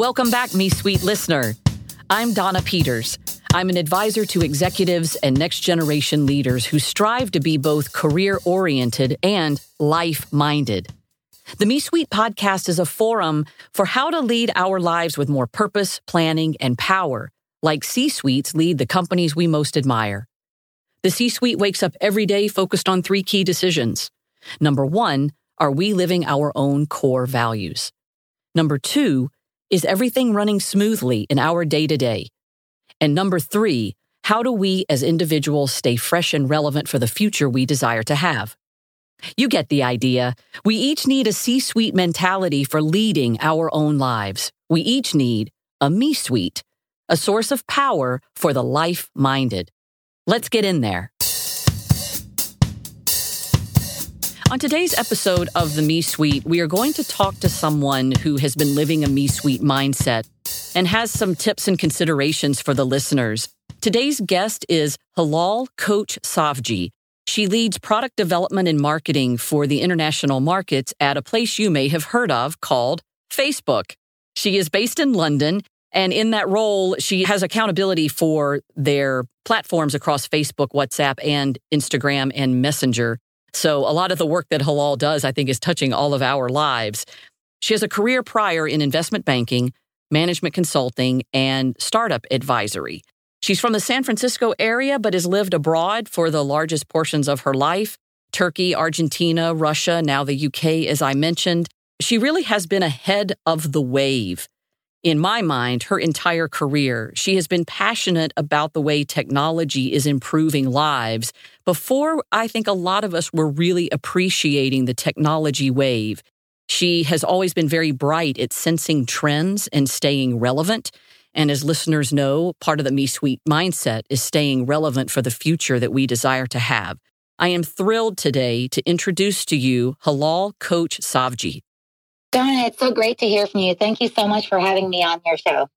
Welcome back, Me Suite listener. I'm Donna Peters. I'm an advisor to executives and next generation leaders who strive to be both career oriented and life minded. The Me Suite podcast is a forum for how to lead our lives with more purpose, planning, and power, like C suites lead the companies we most admire. The C suite wakes up every day focused on three key decisions. Number one, are we living our own core values? Number two, is everything running smoothly in our day to day? And number three, how do we as individuals stay fresh and relevant for the future we desire to have? You get the idea. We each need a C suite mentality for leading our own lives. We each need a me suite, a source of power for the life minded. Let's get in there. On today's episode of the Me Suite, we are going to talk to someone who has been living a Me Suite mindset and has some tips and considerations for the listeners. Today's guest is Hilal Koc Savci. She leads product development and marketing for the international markets at a place you may have heard of called Facebook. She is based in London, and in that role, she has accountability for their platforms across Facebook, WhatsApp, and Instagram and Messenger. So a lot of the work that Hilal does, I think, is touching all of our lives. She has a career prior in investment banking, management consulting, and startup advisory. She's from the San Francisco area, but has lived abroad for the largest portions of her life Turkey, Argentina, Russia, now the UK, as I mentioned. She really has been ahead of the wave in my mind, her entire career. She has been passionate about the way technology is improving lives before I think a lot of us were really appreciating the technology wave. She has always been very bright at sensing trends and staying relevant. And as listeners know, part of the Me Suite mindset is staying relevant for the future that we desire to have. I am thrilled today to introduce to you Hilal Koc Savci. Donna, it's so great to hear from you. Thank you so much for having me on your show.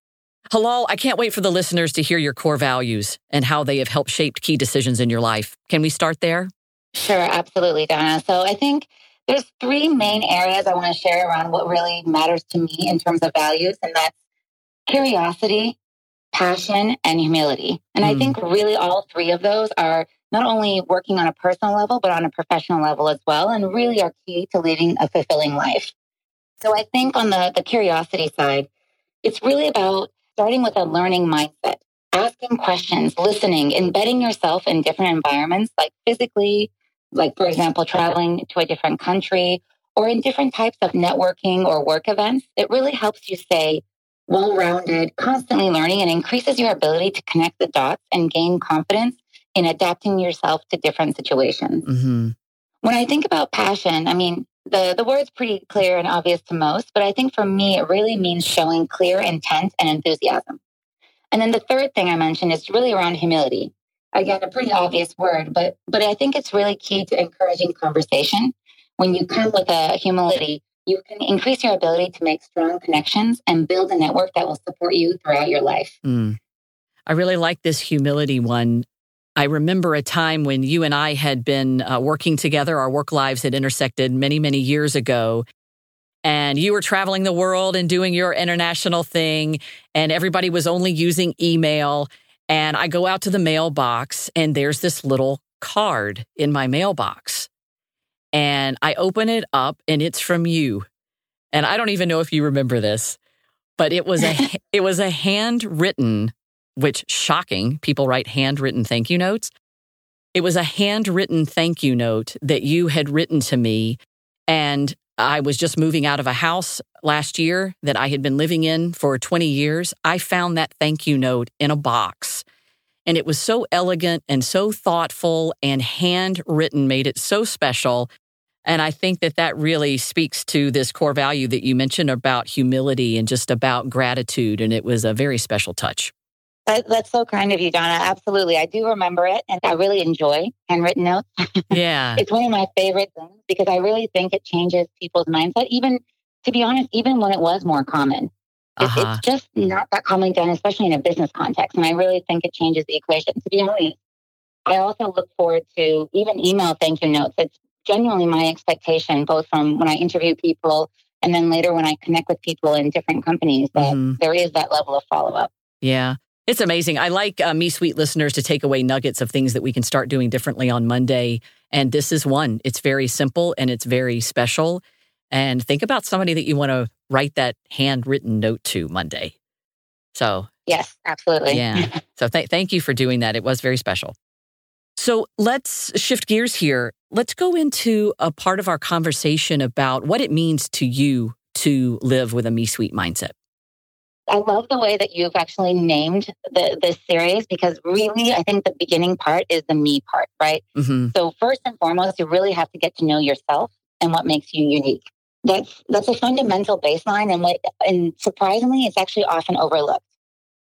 Hilal, I can't wait for the listeners to hear your core values and how they have helped shape key decisions in your life. Can we start there? Sure, absolutely, Donna. So I think there's three main areas I want to share around what really matters to me in terms of values, and that's curiosity, passion, and humility. And mm. I hmm. think really all three of those are not only working on a personal level, but on a professional level as well, and really are key to living a fulfilling life. So I think on the, the curiosity side, it's really about starting with a learning mindset, asking questions, listening, embedding yourself in different environments, like physically, like, for example, traveling to a different country or in different types of networking or work events. It really helps you stay well rounded, constantly learning, and increases your ability to connect the dots and gain confidence in adapting yourself to different situations. Mm-hmm. When I think about passion, I mean, the, the word's pretty clear and obvious to most, but I think for me, it really means showing clear intent and enthusiasm. And then the third thing I mentioned is really around humility. Again, a pretty obvious word, but but I think it's really key to encouraging conversation. When you come with a humility, you can increase your ability to make strong connections and build a network that will support you throughout your life. Mm. I really like this humility one. I remember a time when you and I had been uh, working together, our work lives had intersected many, many years ago. And you were traveling the world and doing your international thing, and everybody was only using email. And I go out to the mailbox, and there's this little card in my mailbox. And I open it up, and it's from you. And I don't even know if you remember this, but it was a it was a handwritten which shocking, people write handwritten thank you notes. It was a handwritten thank you note that you had written to me. And I was just moving out of a house last year that I had been living in for 20 years. I found that thank you note in a box. And it was so elegant and so thoughtful and handwritten, made it so special. And I think that that really speaks to this core value that you mentioned about humility and just about gratitude. And it was a very special touch. That, that's so kind of you, Donna. Absolutely. I do remember it and I really enjoy handwritten notes. Yeah. it's one of my favorite things because I really think it changes people's mindset. Even, to be honest, even when it was more common. Uh-huh. It's just not that commonly done, especially in a business context. And I really think it changes the equation. To be honest, I also look forward to even email thank you notes. It's genuinely my expectation, both from when I interview people And then later, when I connect with people in different companies, that Mhm. there is that level of follow up. Yeah. It's amazing. I like uh, Me Suite listeners to take away nuggets of things that we can start doing differently on Monday. And this is one. It's very simple and it's very special. And think about somebody that you want to write that handwritten note to Monday. So, Yes, absolutely. Yeah. so th- thank you for doing that. It was very special. So let's shift gears here. Let's go into a part of our conversation about what it means to you to live with a Me Suite mindset. I love the way that you've actually named the, this series because really, I think the beginning part is the me part, right? hmm So first and foremost, you really have to get to know yourself and what makes you unique. That's that's a fundamental baseline, and what and surprisingly, it's actually often overlooked.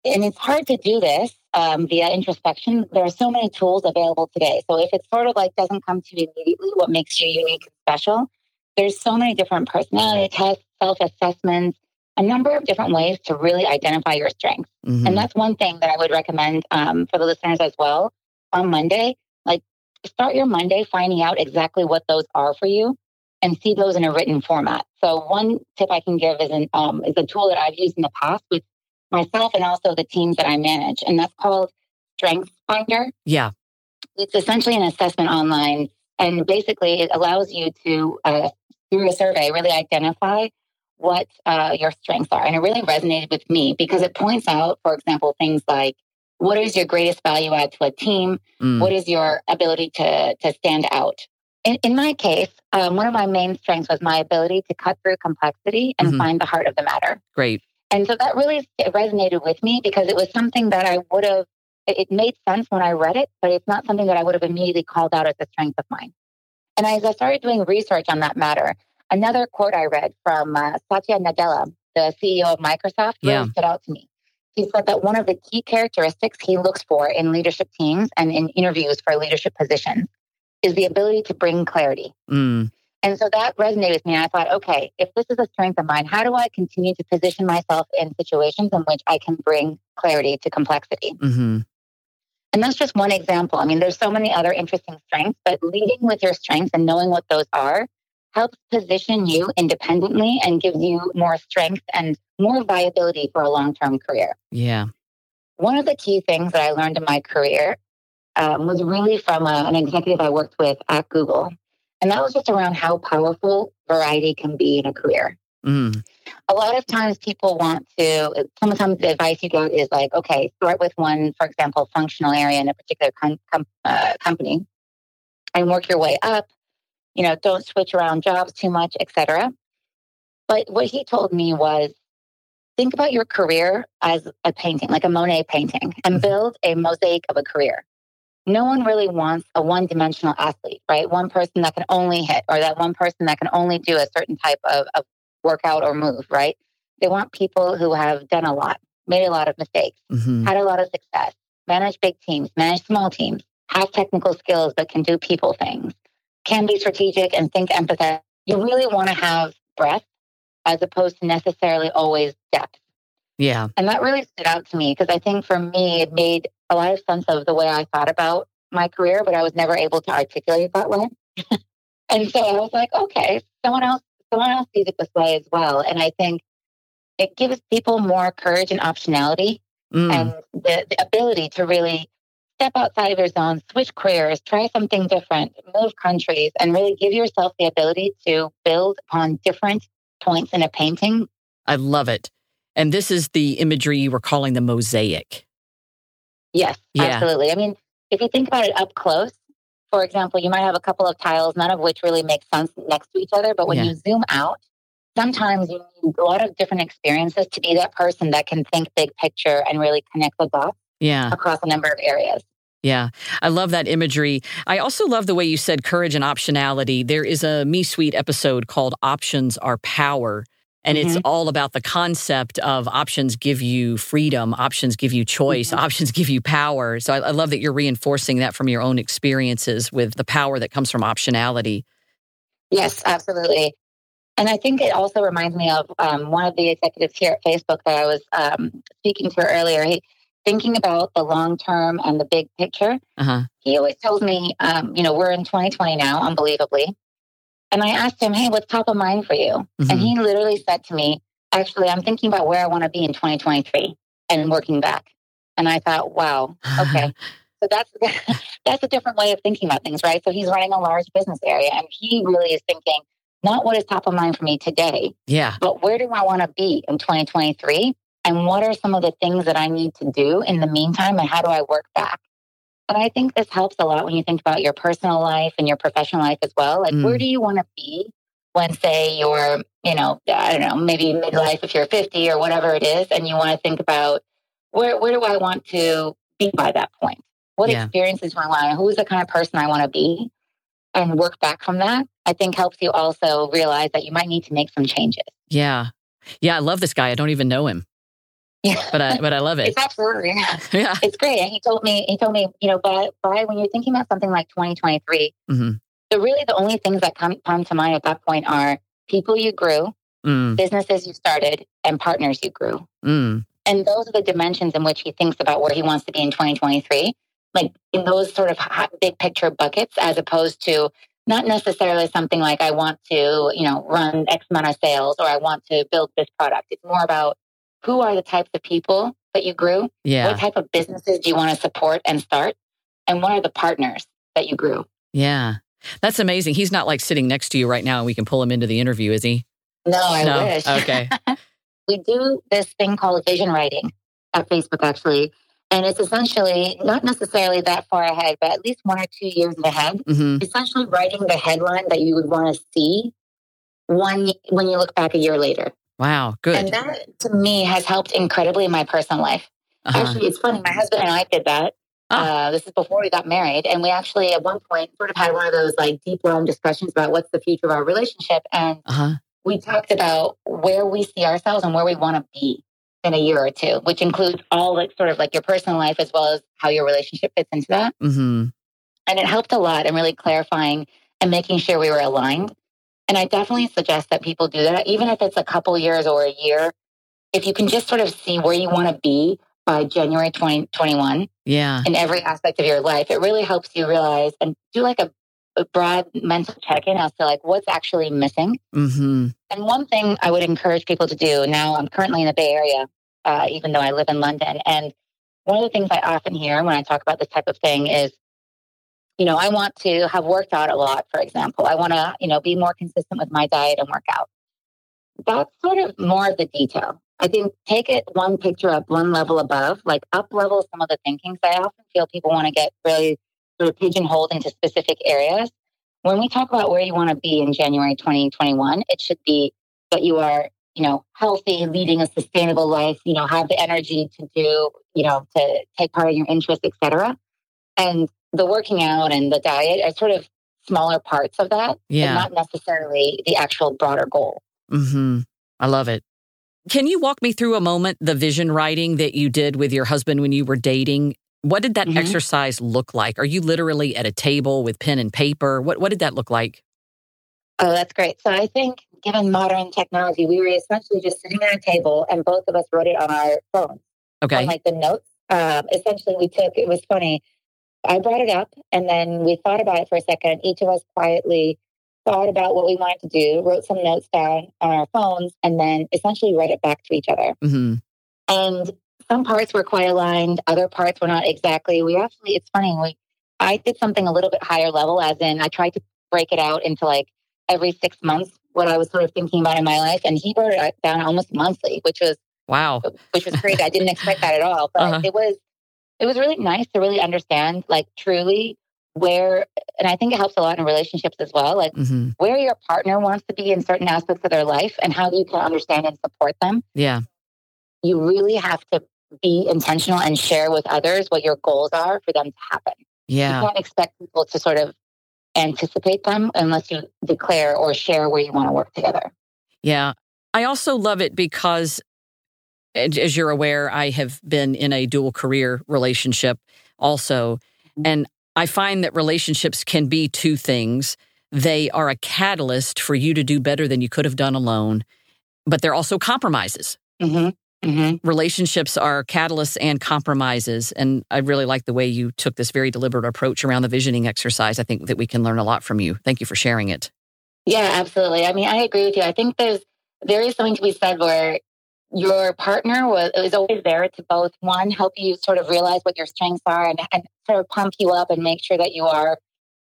And it's hard to do this um, via introspection. There are so many tools available today. So if it sort of like doesn't come to you immediately, what makes you unique and special? There's so many different personality tests, self assessments, a number of different ways to really identify your strengths. hmm And that's one thing that I would recommend um, for the listeners as well on Monday. Like, start your Monday finding out exactly what those are for you and see those in a written format. So, one tip I can give is, an, um, is a tool that I've used in the past with myself and also the teams that I manage, and that's called Strengths Finder. yeah. It's essentially an assessment online, and basically, it allows you to, uh, through a survey, really identify what uh, your strengths are. And it really resonated with me because it points out, for example, things like what is your greatest value add to a team? Mm. What is your ability to, to stand out? In, in my case, um, one of my main strengths was my ability to cut through complexity and Mhm. find the heart of the matter. Great. And so that really resonated with me because it was something that I would have, it it made sense when I read it, but it's not something that I would have immediately called out as a strength of mine. And as I started doing research on that matter, another quote I read from uh, Satya Nadella, the CEO of Microsoft, really Yeah. stood out to me. He said that one of the key characteristics he looks for in leadership teams and in interviews for leadership positions is the ability to bring clarity. Mm. And so that resonated with me. And I thought, okay, if this is a strength of mine, how do I continue to position myself in situations in which I can bring clarity to complexity? hmm And that's just one example. I mean, there's so many other interesting strengths, but leading with your strengths and knowing what those are helps position you independently and gives you more strength and more viability for a long term career. Yeah. One of the key things that I learned in my career um, was really from a, an executive I worked with at Google. And that was just around how powerful variety can be in a career. Mm. A lot of times people want to, sometimes the advice you get is like, okay, start with one, for example, functional area in a particular com- com- uh, company and work your way up. You know, don't switch around jobs too much, etc. But what he told me was think about your career as a painting, like a Monet painting, and Mhm. build a mosaic of a career. No one really wants a one dimensional athlete, right? One person that can only hit or that one person that can only do a certain type of, of workout or move, right? They want people who have done a lot, made a lot of mistakes, hmm had a lot of success, managed big teams, managed small teams, have technical skills but can do people things, can be strategic and think empathetic. You really want to have breadth as opposed to necessarily always depth. Yeah. And that really stood out to me because I think for me, it made a lot of sense of the way I thought about my career, but I was never able to articulate it that way. and so I was like, okay, someone else, someone else sees it this way as well. And I think it gives people more courage and optionality Mm. and the, the ability to really step outside of your zone, switch careers, try something different, move countries, and really give yourself the ability to build upon different points in a painting. I love it. And this is the imagery you were calling the mosaic. Yes, Yeah. absolutely. I mean, if you think about it up close, for example, you might have a couple of tiles, none of which really make sense next to each other. But when Yeah. you zoom out, sometimes you need a lot of different experiences to be that person that can think big picture and really connect the dots Yeah. across a number of areas. Yeah, I love that imagery. I also love the way you said courage and optionality. There is a Me Suite episode called Options Are Power. And it's all about the concept of options give you freedom, options give you choice, Mhm. options give you power. So I, I love that you're reinforcing that from your own experiences with the power that comes from optionality. Yes, absolutely. And I think it also reminds me of um, one of the executives here at Facebook that I was um, speaking to earlier. He, thinking about the long term and the big picture, Uh huh. he always tells me, um, you know, we're in 2020 now, unbelievably. And I asked him, Hey, what's top of mind for you? Mm-hmm. And he literally said to me, Actually, I'm thinking about where I want to be in 2023 and working back. And I thought, wow, okay. so that's that's a different way of thinking about things, right? So he's running a large business area and he really is thinking not what is top of mind for me today, yeah. but where do I want to be in 2023? And what are some of the things that I need to do in the meantime? And how do I work back? And I think this helps a lot when you think about your personal life and your professional life as well. Like, Mm. where do you want to be when, say, you're, you know, I don't know, maybe midlife if you're 50 or whatever it is, and you want to think about where, where do I want to be by that point? What Yeah. experiences do I want? Who's the kind of person I want to be? And work back from that, I think helps you also realize that you might need to make some changes. Yeah. Yeah. I love this guy. I don't even know him, Yeah. but I, but I love it. It's absolutely yeah. it's great. And he told me, he told me, you know, by, by when you're thinking about something like 2023, Mhm. the really the only things that come, come to mind at that point are people you grew, Mm, businesses you started, and partners you grew. mm, And those are the dimensions in which he thinks about where he wants to be in 2023, like in those sort of hot, big picture buckets, as opposed to not necessarily something like I want to, you know, run X amount of sales or I want to build this product. It's more about who are the types of people that you grew yeah. what type of businesses do you want to support and start? And what are the partners that you grew? Yeah. That's amazing. He's not like sitting next to you right now and we can pull him into the interview, is he? No, I No? wish. Okay. we do this thing called vision writing at Facebook, actually. And it's essentially not necessarily that far ahead, but at least one or two years ahead. hmm Essentially, writing the headline that you would want to see one when you look back a year later. Wow. Good. And that, to me, has helped incredibly in my personal life. Uh-huh. Actually, it's funny. My husband and I did that. Ah. Uh, this is before we got married. And we actually, at one point, sort of had one of those like deep, long discussions about what's the future of our relationship. And Uh-huh. we talked about where we see ourselves and where we want to be in a year or two, which includes all like sort of like your personal life as well as how your relationship fits into that. hmm And it helped a lot in really clarifying and making sure we were aligned. And I definitely suggest that people do that, even if it's a couple years or a year. If you can just sort of see where you want to be by January 2021 Yeah. in every aspect of your life, it really helps you realize and do like a, a broad mental check in as to like what's actually missing. hmm And one thing I would encourage people to do now, I'm currently in the Bay Area, uh, even though I live in London. And one of the things I often hear when I talk about this type of thing is, you know, I want to have worked out a lot, for example. I want to, you know, be more consistent with my diet and workout. That's sort of more of the detail. I think take it one picture up, one level above, like up level some of the thinking. So I often feel people want to get really sort of pigeonholed into specific areas. When we talk about where you want to be in January 2021, it should be that you are, you know, healthy, leading a sustainable life, you know, have the energy to do, you know, to take part in your interests, etc. And the working out and the diet are sort of smaller parts of that, Yeah. and not necessarily the actual broader goal. Mm-hmm. I love it. Can you walk me through a moment, the vision writing that you did with your husband when you were dating? What did that Mhm. exercise look like? Are you literally at a table with pen and paper? What what did that look like? Oh, that's great. So I think given modern technology, we were essentially just sitting at a table and both of us wrote it on our phones. Okay. on like the notes. Um, essentially, we took it was funny. I brought it up, and then we thought about it for a second. Each of us quietly thought about what we wanted to do, wrote some notes down on our phones, and then essentially read it back to each other. hmm And some parts were quite aligned, other parts were not exactly. We actually, it's funny. We, I did something a little bit higher level, as in I tried to break it out into like every six months what I was sort of thinking about in my life, and he wrote it down almost monthly, which was Wow. which was crazy. I didn't expect that at all. But Uh-huh. it was it was really nice to really understand like truly where and I think it helps a lot in relationships as well, like hmm where your partner wants to be in certain aspects of their life and how you can understand and support them. Yeah. You really have to be intentional and share with others what your goals are for them to happen. Yeah. You can't expect people to sort of anticipate them unless you declare or share where you want to work together. Yeah. I also love it because, as you're aware, I have been in a dual career relationship also. And I find that relationships can be two things. They are a catalyst for you to do better than you could have done alone, but they're also compromises. hmm hmm Relationships are catalysts and compromises. And I really like the way you took this very deliberate approach around the visioning exercise. I think that we can learn a lot from you. Thank you for sharing it. Yeah, absolutely. I mean, I agree with you. I think there's there is something to be said where your partner was is always there to both one help you sort of realize what your strengths are and, and sort of pump you up and make sure that you are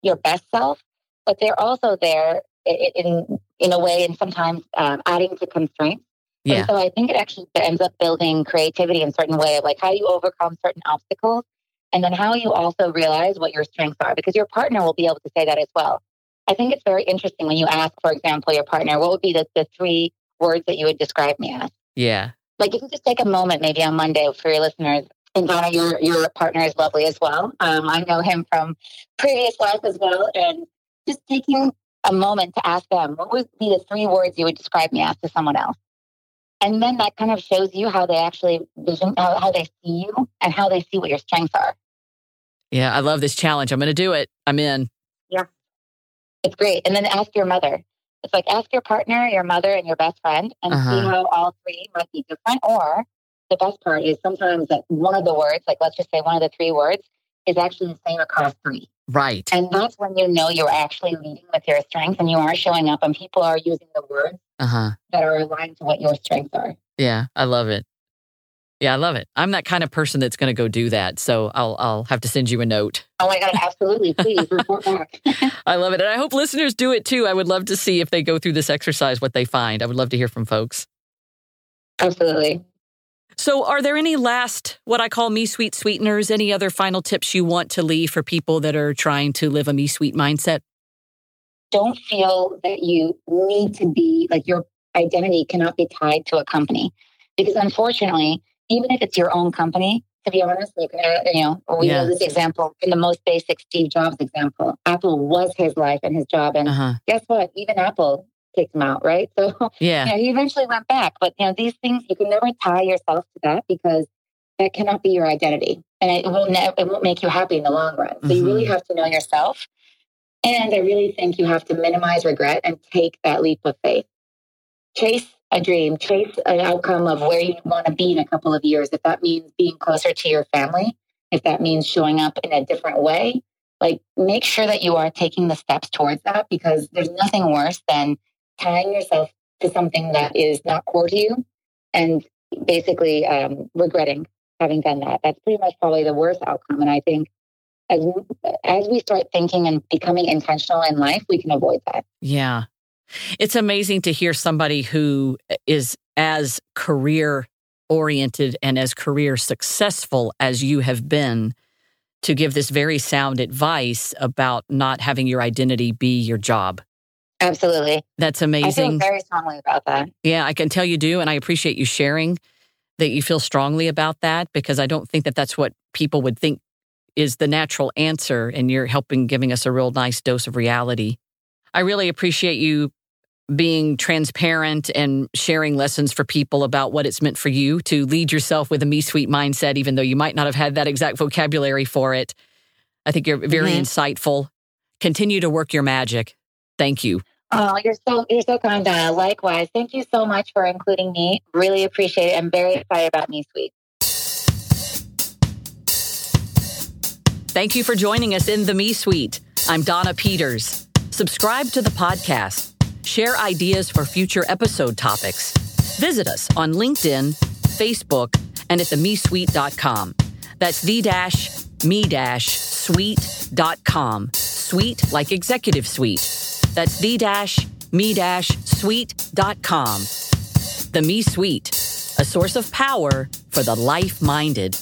your best self, but they're also there in in a way and sometimes um, adding to constraints. Yeah. And so I think it actually ends up building creativity in a certain way of like how you overcome certain obstacles and then how you also realize what your strengths are because your partner will be able to say that as well. I think it's very interesting when you ask, for example, your partner, what would be the, the three words that you would describe me as? Yeah. Like if you can just take a moment maybe on Monday for your listeners. And Donna, your your partner is lovely as well. Um, I know him from previous life as well. And just taking a moment to ask them, what would be the three words you would describe me as to someone else? And then that kind of shows you how they actually vision, how, how they see you and how they see what your strengths are. Yeah, I love this challenge. I'm going to do it. I'm in. Yeah. It's great. And then ask your mother. It's like ask your partner, your mother, and your best friend and uh-huh. see how all three might be different. Or the best part is sometimes that one of the words, like let's just say one of the three words, is actually the same across three. Right. And that's when you know you're actually leading with your strengths and you are showing up and people are using the words uh-huh. that are aligned to what your strengths are. Yeah, I love it. Yeah, I love it. I'm that kind of person that's going to go do that. So I'll I'll have to send you a note. Oh my god, absolutely! Please report back. I love it, and I hope listeners do it too. I would love to see if they go through this exercise what they find. I would love to hear from folks. Absolutely. So, are there any last, what I call me sweet sweeteners, any other final tips you want to leave for people that are trying to live a me suite mindset? Don't feel that you need to be like your identity cannot be tied to a company. Because unfortunately, even if it's your own company, to be honest, you can, you know, we yeah. know this example in the most basic Steve Jobs example. Apple was his life and his job. And uh-huh. guess what? Even Apple kicked him out, right? So yeah, you know, he eventually went back. But you know, these things you can never tie yourself to that because that cannot be your identity, and it will ne- it won't make you happy in the long run. So mm-hmm. you really mm-hmm. have to know yourself, and I really think you have to minimize regret and take that leap of faith. Chase a dream, chase an outcome of where you want to be in a couple of years. If that means being closer to your family, if that means showing up in a different way, like make sure that you are taking the steps towards that because there's nothing worse than tying yourself to something that is not core to you and basically um, regretting having done that. That's pretty much probably the worst outcome. And I think as as we start thinking and becoming intentional in life, we can avoid that. Yeah. It's amazing to hear somebody who eh, is as career oriented and as career successful as you have been to give this very sound advice about not having your identity be your job. Absolutely. That's amazing. I feel very strongly about that. Yeah, I can tell you do. And I appreciate you sharing that you feel strongly about that because I don't think that that's what people would think is the natural answer. And you're helping giving us a real nice dose of reality. I really appreciate you being transparent and sharing lessons for people about what it's meant for you to lead yourself with a me suite mindset, even though you might not have had that exact vocabulary for it. I think you're very mm-hmm. insightful. Continue to work your magic. Thank you. Oh, you're so you're so kind, Donna. Likewise. Thank you so much for including me. Really appreciate it. I'm very excited about Me Suite. Thank you for joining us in the Me Suite. I'm Donna Peters. Subscribe to the podcast. Share ideas for future episode topics. Visit us on LinkedIn, Facebook, and at themesuite.com. That's the dash me dash suite.com. Suite like executive suite. That's the dash me dash suite.com. The Me Suite, a source of power for the life minded.